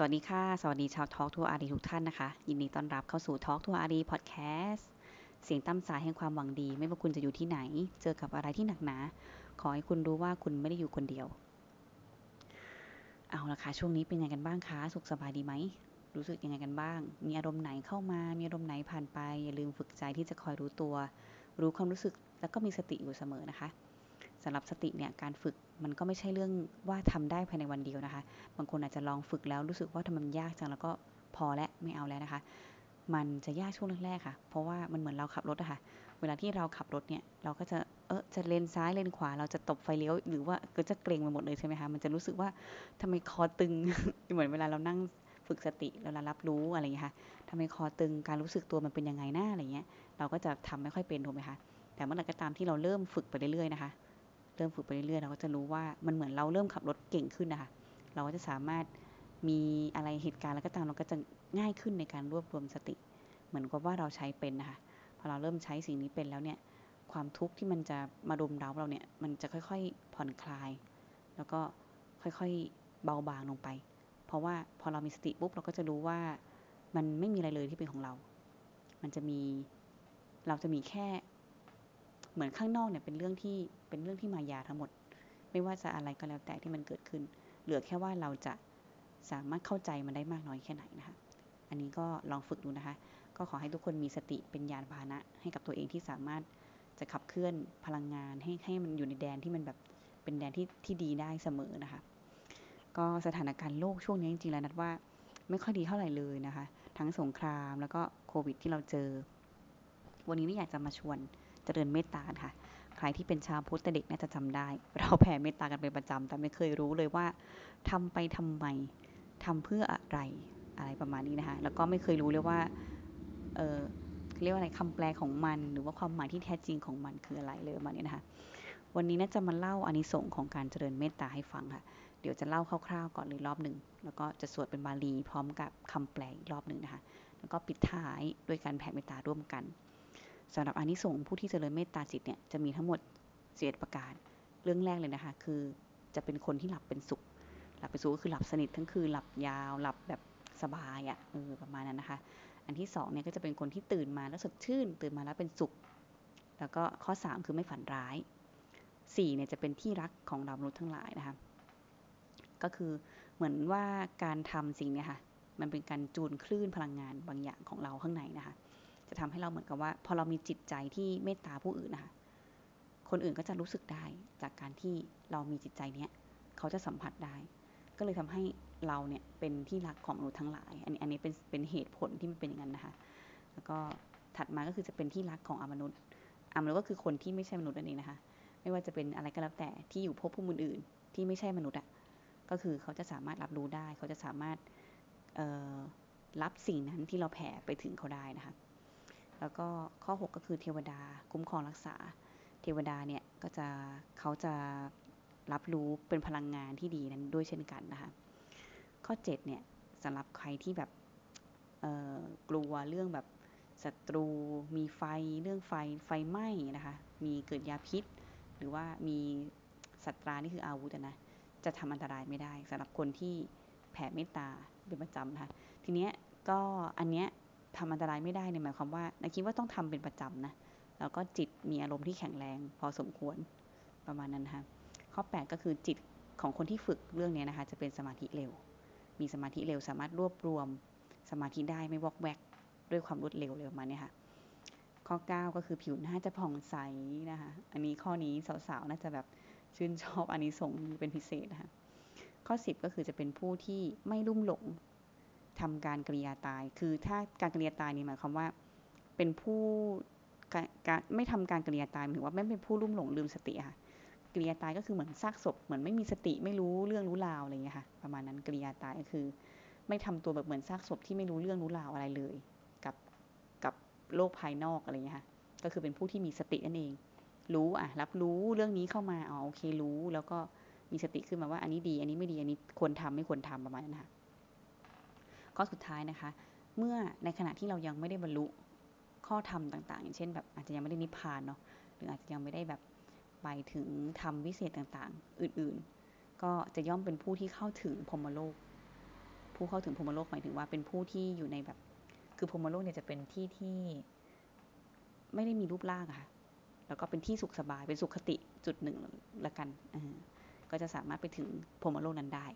สวัสดีค่ะ สวัสดีชาวทอล์กทัวอารีทุกท่านนะคะ ยินดีต้อนรับเข้าสู่ทอล์กทัวอารีพอดแคสต์เสียงตั้มสายแห่งความหวังดี ไม่ว่าคุณจะอยู่ที่ไหน เจอกับอะไรที่หนักหนา ขอให้คุณรู้ว่าคุณไม่ได้อยู่คนเดียว เอาละค่ะช่วงนี้เป็นไงกันบ้างคะ สุขสบายดีไหม รู้สึกยังไงกันบ้าง มีอารมณ์ไหนเข้ามา มีอารมณ์ไหนผ่านไป อย่าลืมฝึกใจที่จะคอยรู้ตัว รู้ความรู้สึก แล้วก็มีสติอยู่เสมอนะคะ สำหรับสติเนี่ยการฝึกมันก็ไม่ใช่เรื่องว่าทำได้ภายในวันเดียวนะคะ บางคนอาจจะลองฝึกแล้วรู้สึกว่าทำมันยากจังแล้วก็พอแล้วไม่เอาแล้วนะคะ มันจะยากช่วงแรกๆค่ะ เพราะว่ามันเหมือนเราขับรถอะค่ะ เวลาที่เราขับรถเนี่ยเราก็จะเออจะเลนซ้ายเลนขวา เราจะตบไฟเลี้ยวหรือว่าก็จะเกรงไปหมดเลยใช่ไหมคะมันจะรู้สึกว่าทำไมคอตึงเหมือนเวลาเรานั่งฝึกสติเรารับรู้อะไรอย่างเงี้ยค่ะทำไมคอตึงการรู้สึกตัวมันเป็นยังไงหน้าอะไรเงี้ย เราก็จะทำไม่ค่อยเป็นถูกไหมคะ แต่เมื่อไหร่ก็ตามที่เราเริ่มฝึกไปเรื่อยๆนะคะ เริ่มฝึกไปเรื่อยๆเราก็จะรู้ว่ามันเหมือนเราเริ่มขับรถเก่งขึ้นนะคะเราก็จะสามารถมีอะไรเหตุการณ์แล้วก็ตามเราก็จะง่ายขึ้นในการรวบรวมสติ เหมือนกับว่าเราใช้เป็นนะคะพอเราเริ่มใช้สิ่งนี้เป็นแล้วเนี่ยความทุกข์ที่มันจะมารุมเร้าเราเนี่ยมันจะค่อยๆผ่อนคลาย แล้วก็ค่อยๆเบาบางลงไป เพราะว่าพอเรามีสติปุ๊บเราก็จะรู้ว่ามันไม่มีอะไรเลยที่เป็นของเรา มันจะมีเราจะมีแค่ เหมือนข้างนอกเนี่ยเป็นเรื่องที่เป็นเรื่องที่มายาทั้งหมด ไม่ว่าจะอะไรก็แล้วแต่ที่มันเกิดขึ้น เหลือแค่ว่าเราจะสามารถเข้าใจมันได้มากน้อยแค่ไหนนะคะ อันนี้ก็ลองฝึกดูนะคะ ก็ขอให้ทุกคนมีสติเป็นยานพาหนะ ให้กับตัวเองที่สามารถจะขับเคลื่อนพลังงานให้ให้มันอยู่ในแดนที่มันแบบเป็นแดนที่ที่ดีได้เสมอนะคะ ก็สถานการณ์โลกช่วงนี้จริงๆแล้วนัดว่าไม่ค่อยดีเท่าไหร่เลยนะคะ ทั้งสงครามแล้วก็โควิดที่เราเจอ วันนี้ไม่อยากจะมาชวน เจริญเมตตาค่ะ ใครที่เป็นชาวพุทธเด็กน่าจะจำได้ เราแผ่เมตตากันเป็นประจำแต่ไม่เคยรู้เลยว่าทำไปทำไมทำเพื่ออะไรอะไรประมาณนี้นะคะ แล้วก็ไม่เคยรู้เลยว่า เออเรียกว่าอะไรคำแปลของมัน หรือว่าความหมายที่แท้จริงของมันคืออะไรเลยประมาณนี้นะคะ วันนี้น่าจะมาเล่าอานิสงส์ของการเจริญเมตตาให้ฟังค่ะ เดี๋ยวจะเล่าคร่าวๆก่อนเลยรอบหนึ่ง แล้วก็จะสวดเป็นบาลีพร้อมกับคำแปลอีกรอบหนึ่งนะคะ แล้วก็ปิดท้ายด้วยการแผ่เมตตาร่วมกัน สำหรับอานิสงส์ผู้ที่เจริญเมตตาจิตเนี่ยจะมีทั้งหมดเจ็ดประการ เรื่องแรกเลยนะคะ คือจะเป็นคนที่หลับเป็นสุข หลับเป็นสุขก็คือหลับสนิททั้งคืนหลับยาว หลับแบบสบายอะ่ะเออประมาณนั้นนะคะ อันที่สองเนี่ยก็จะเป็นคนที่ตื่นมาแล้วสดชื่น ตื่นมาแล้วเป็นสุข แล้วก็ข้อสามคือไม่ฝันร้ายสี่เนี่ยจะเป็นที่รักของเรามนุษย์ทั้งหลายนะคะ ก็คือเหมือนว่าการทำสิ่งเนี้ค่ะ มันเป็นการจูนคลื่นพลังงานบางอย่างของเราข้างในนะคะ จะทำให้เราเหมือนกับว่า พอเรามีจิตใจที่เมตตาผู้อื่นนะคะคนอื่นก็จะรู้สึกได้จากการที่เรามีจิตใจเนี้ยเขาจะสัมผัสได้ ก็เลยทำให้เราเนี่ยเป็นที่รักของมนุษย์ทั้งหลาย อันนี้อันนี้เป็นเป็นเหตุผลที่มันเป็นอย่างนั้นนะคะแล้วก็ถัดมาก็คือจะเป็นที่รักของอมนุษย์อมนุษย์ก็คือคนที่ไม่ใช่มนุษย์นั่นเองนะคะ ไม่ว่าจะเป็นอะไรก็แล้วแต่ที่อยู่พบผู้มืออื่นที่ไม่ใช่มนุษย์อะก็คือเขาจะสามารถรับรู้ได้ เขาจะสามารถรับสิ่งนั้นที่เราแผ่ไปถึงเขาได้นะคะ แล้วก็ข้อ 6 ก็คือเทวดาคุ้มครองรักษา เทวดาเนี่ยก็จะเขาจะรับรู้เป็นพลังงานที่ดีนั้นด้วยเช่นกันนะคะข้อ7เนี่ยสำหรับใครที่แบบกลัวเรื่องแบบศัตรูมีไฟเรื่องไฟไฟไหม้นะคะมีเกิดยาพิษ หรือว่ามีสัตรานี่คืออาวุธนะจะทำอันตรายไม่ได้สำหรับคนที่แผ่เมตตาเป็นประจำนะคะทีเนี้ยก็อันเนี้ย ทำอันตรายไม่ได้เนี่ยหมายความว่านาคิดว่าต้องทำเป็นประจำนะแล้วก็จิตมีอารมณ์ที่แข็งแรง พอสมควรประมาณนั้นนะคะข้อ 8 ก็คือจิตของคนที่ฝึกเรื่องนี้นะคะ จะเป็นสมาธิเร็ว มีสมาธิเร็วสามารถรวบรวม สมาธิได้ไม่วอกแวกด้วยความรวดเร็วเลยมาเนี่ยค่ะ ข้อ 9 ก็คือผิวหน้าจะผ่องใสนะคะ อันนี้ข้อนี้สาวๆน่าจะแบบชื่นชอบอันนี้ส่งเป็นพิเศษนะคะข้อ 10 ก็คือจะเป็นผู้ที่ไม่ลุ่มหลง ทำการกริยาตาย คือถ้าการกริยาตายนี่หมายความว่า เป็นผู้การไม่ทำการกริยาตายหมายถึงว่าไม่เป็นผู้ลุ่มหลงลืมสติค่ะกริยาตายก็คือเหมือนซากศพเหมือนไม่มีสติไม่รู้เรื่องรู้ราวอะไรอย่างเงี้ยค่ะประมาณนั้นกริยาตายก็คือ ไม่ทำตัวแบบเหมือนซากศพที่ไม่รู้เรื่องรู้ราวอะไรเลย กับกับโลกภายนอกอะไรอย่างเงี้ยค่ะก็คือเป็นผู้ที่มีสตินั่นเอง รู้อะรับรู้เรื่องนี้เข้ามาอ๋อโอเครู้แล้วก็มีสติขึ้นมาว่าอันนี้ดี อันนี้ไม่ดีอันนี้ควรทำไม่ควรทำประมาณนั้นค่ะ ข้อสุดท้ายนะคะ เมื่อในขณะที่เรายังไม่ได้บรรลุข้อธรรมต่างๆ อย่างเช่นแบบอาจจะยังไม่ได้นิพพานเนาะหรืออาจจะยังไม่ได้แบบไปถึงธรรมวิเศษต่างๆ อื่นๆ ก็จะย่อมเป็นผู้ที่เข้าถึงพรมโลก ผู้เข้าถึงพรมโลกหมายถึงว่าเป็นผู้ที่อยู่ในแบบ คือพรมโลกเนี่ยจะเป็นที่ที่ไม่ได้มีรูปร่างอะค่ะ แล้วก็เป็นที่สุขสบาย เป็นสุขคติจุดหนึ่งละกัน ก็จะสามารถไปถึงพรมโลกนั้นได้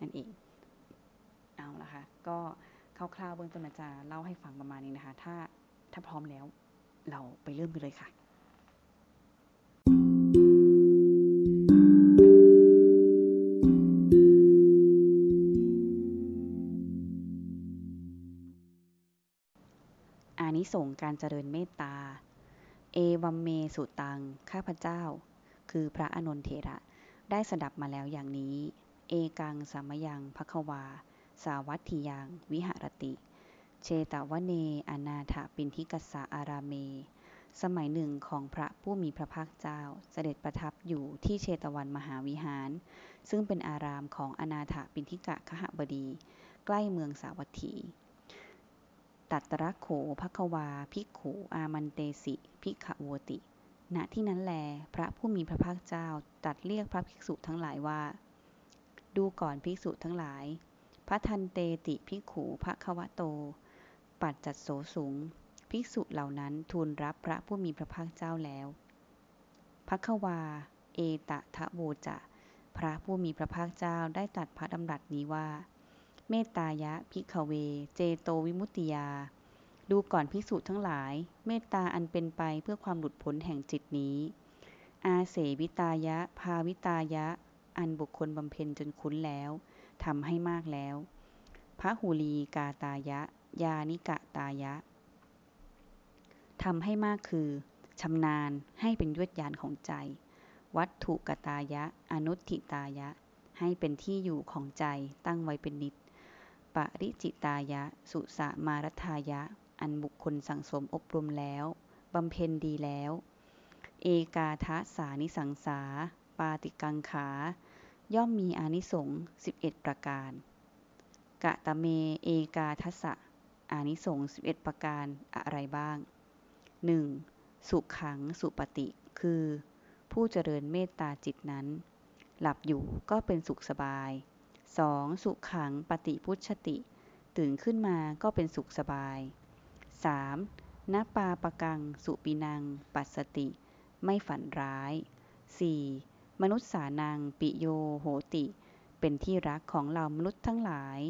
นั่นเอง เอาละค่ะก็คร่าวๆเบื้องต้นอาจารย์เล่าให้ฟังประมาณนี้นะคะ ถ้าถ้าพร้อมแล้วเราไปเริ่มกันเลยค่ะอานิสงการเจริญเมตตา เอวัมเมสุตัง ข้าพเจ้า คือพระอนนทเถระ ได้สดับมาแล้วอย่างนี้ เอกังสามยังภควา สาวัตถิยัง วิหรติ เชตวเน อนาถปินทิกัสะอาราเม สมัยหนึ่งของพระผู้มีพระภาคเจ้า เสด็จประทับอยู่ที่เชตวันมหาวิหาร ซึ่งเป็นอารามของอนาถปินทิกะขหบดี ใกล้เมืองสาวัตถี ตัตระโขภควา ภิกขูอามันเตสิ ภิกขโวติณที่นั้นแล พระผู้มีพระภาคเจ้าตัดเรียกพระภิกษุทั้งหลายว่า ดูก่อนภิกษุทั้งหลาย พระทันเตติภิกขูพระควโต ปัจจัดโสสูง ภิกษุเหล่านั้นทูลรับพระผู้มีพระภาคเจ้าแล้วพระควา เอตะทะโวจะ พระผู้มีพระภาคเจ้าได้ตัดพระดำรัสนี้ว่า เมตตายะพิกเว เจโตวิมุตติยา ดูก่อนภิกษุทั้งหลาย เมตตาอันเป็นไปเพื่อความหลุดพ้นแห่งจิตนี้ อาเสวิตายะ ภาวิตายะ อันบุคคลบำเพ็ญจนคุ้นแล้ว ทำให้มากแล้วพระหูลีกาตายะ ยานิกะตายะทำให้มากคือชำนาญให้เป็นยวดยานของใจ วัตถุกตายะ อนุทิตายะ ให้เป็นที่อยู่ของใจตั้งไว้เป็นนิดปริจิตายะ สุสมารทายะ อันบุคคลสังสมอบรมแล้วบำเพ็ญดีแล้ว เอกาทะสานิสังสา ปาติกังขา ย่อมมีอานิสงส์11 ประการ กะตะเมเอกาทัสะอานิสงส์11 ประการอะไรบ้าง 1. สุขังสุปฏิ คือ ผู้เจริญเมตตาจิตนั้น หลับอยู่ก็เป็นสุขสบาย 2. สุขขังปฏิพุชติ ตื่นขึ้นมาก็เป็นสุขสบาย 3. นปาปกังสุปินัง ปัสสติ ไม่ฝันร้าย 4. มนุษย์สานังปิโยโหติ เป็นที่รักของเรามนุษย์ทั้งหลาย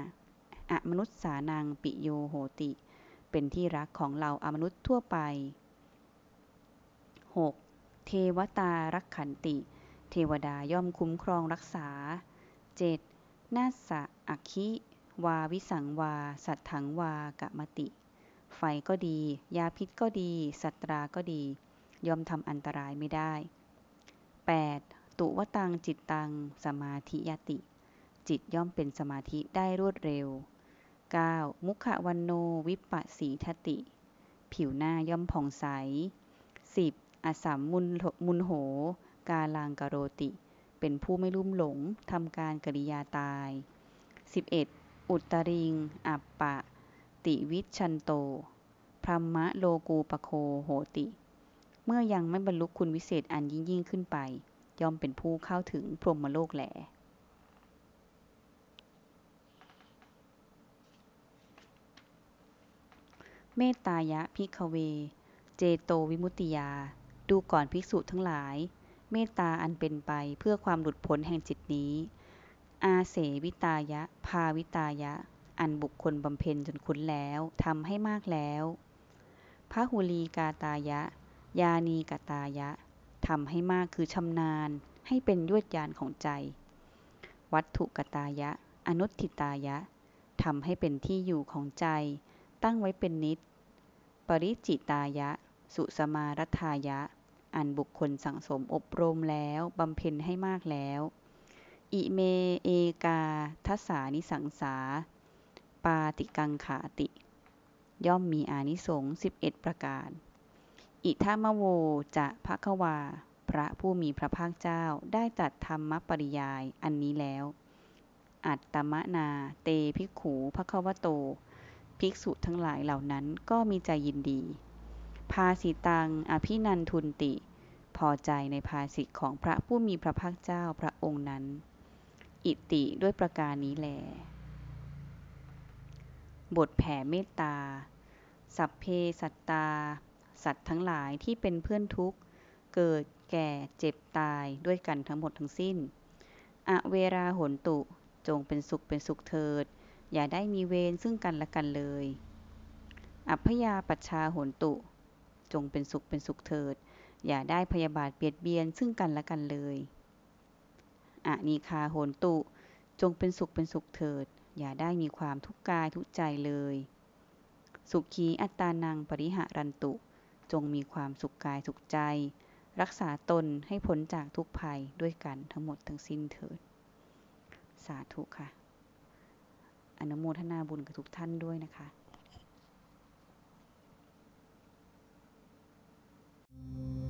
5. อมนุษย์สานังปิโยโหติ เป็นที่รักของเราอมนุษย์ทั่วไป 6. เทวตารักขันติ เทวดาย่อมคุ้มครองรักษา 7. นาสะอัคิวาวิสังวา สัตถังวากะมติ ไฟก็ดี ยาพิษก็ดี สัตราก็ดี ย่อมทำอันตรายไม่ได้ 8. ตุวตังจิตตัง สมาธิยติ จิตย่อมเป็นสมาธิได้รวดเร็ว 9. มุขวันโนวิปัสสีทติ ผิวหน้าย่อมผ่องใส 10. อสัมมุนมุนโห กาลังกโรติ เป็นผู้ไม่ลุ่มหลงทำการกริยาตาย 11. อุตริง อัปปะ ติวิชันโต พรหมะโลกูปโคโหติ เมื่อยังไม่บรรลุคุณวิเศษอันยิ่งยิ่งขึ้นไป ย่อมเป็นผู้เข้าถึงพรหมโลกแหลเมตตายะพิกเว เจโตวิมุตติยา ดูก่อนภิกษุทั้งหลาย เมตตาอันเป็นไปเพื่อความหลุดพ้นแห่งจิตนี้ อาเสวิตายะ ภาวิตายะ อันบุคคลบำเพ็ญจนคุ้นแล้วทำให้มากแล้วพระหุลีกาตายะ ยานีกตายะทำให้มากคือชำนาญให้เป็นยวดยานของใจ วัตถุกตายะ อนุทิตายะทำให้เป็นที่อยู่ของใจ ตั้งไว้เป็นนิด ปริจิตายะ สุสมารัทายะ อันบุคคลสังสมอบรมแล้วบำเพ็ญให้มากแล้ว อิเมเอกาทัสานิสังสา ปาติกังขาติ ย่อมมีอานิสงส์11 ประการ อิทามโว จะภควา พระผู้มีพระภาคเจ้าได้ตัดธรรมปริยายอันนี้แล้ว อัตตมนา เตภิกขูภควโต ภิกษุทั้งหลายเหล่านั้นก็มีใจยินดี ภาสิตัง อภินันทุนติ พอใจในภาสิทธิของพระผู้มีพระภาคเจ้าพระองค์นั้น อิติด้วยประการนี้แล บทแผ่เมตตาสัพเพสัตตา สัตว์ทั้งหลายที่เป็นเพื่อนทุกข์ เกิดแก่เจ็บตายด้วยกันทั้งหมดทั้งสิ้น อเวราหนตุ จงเป็นสุขเป็นสุขเถิด อย่าได้มีเวรซึ่งกันและกันเลย อัพยาปัชชาโหนตุ จงเป็นสุขเป็นสุขเถิด อย่าได้พยาบาทเบียดเบียนซึ่งกันและกันเลยอะนีคาโหนตุ จงเป็นสุขเป็นสุขเถิด อย่าได้มีความทุกข์กายทุกใจเลย สุขีอัตตานังปริหารันตุ จงมีความสุขกายสุขใจ รักษาตนให้พ้นจากทุกภัยด้วยกันทั้งหมดทั้งสิ้นเถิด สาธุค่ะ อนุโมทนาบุญกับทุกท่านด้วยนะคะ Thank you.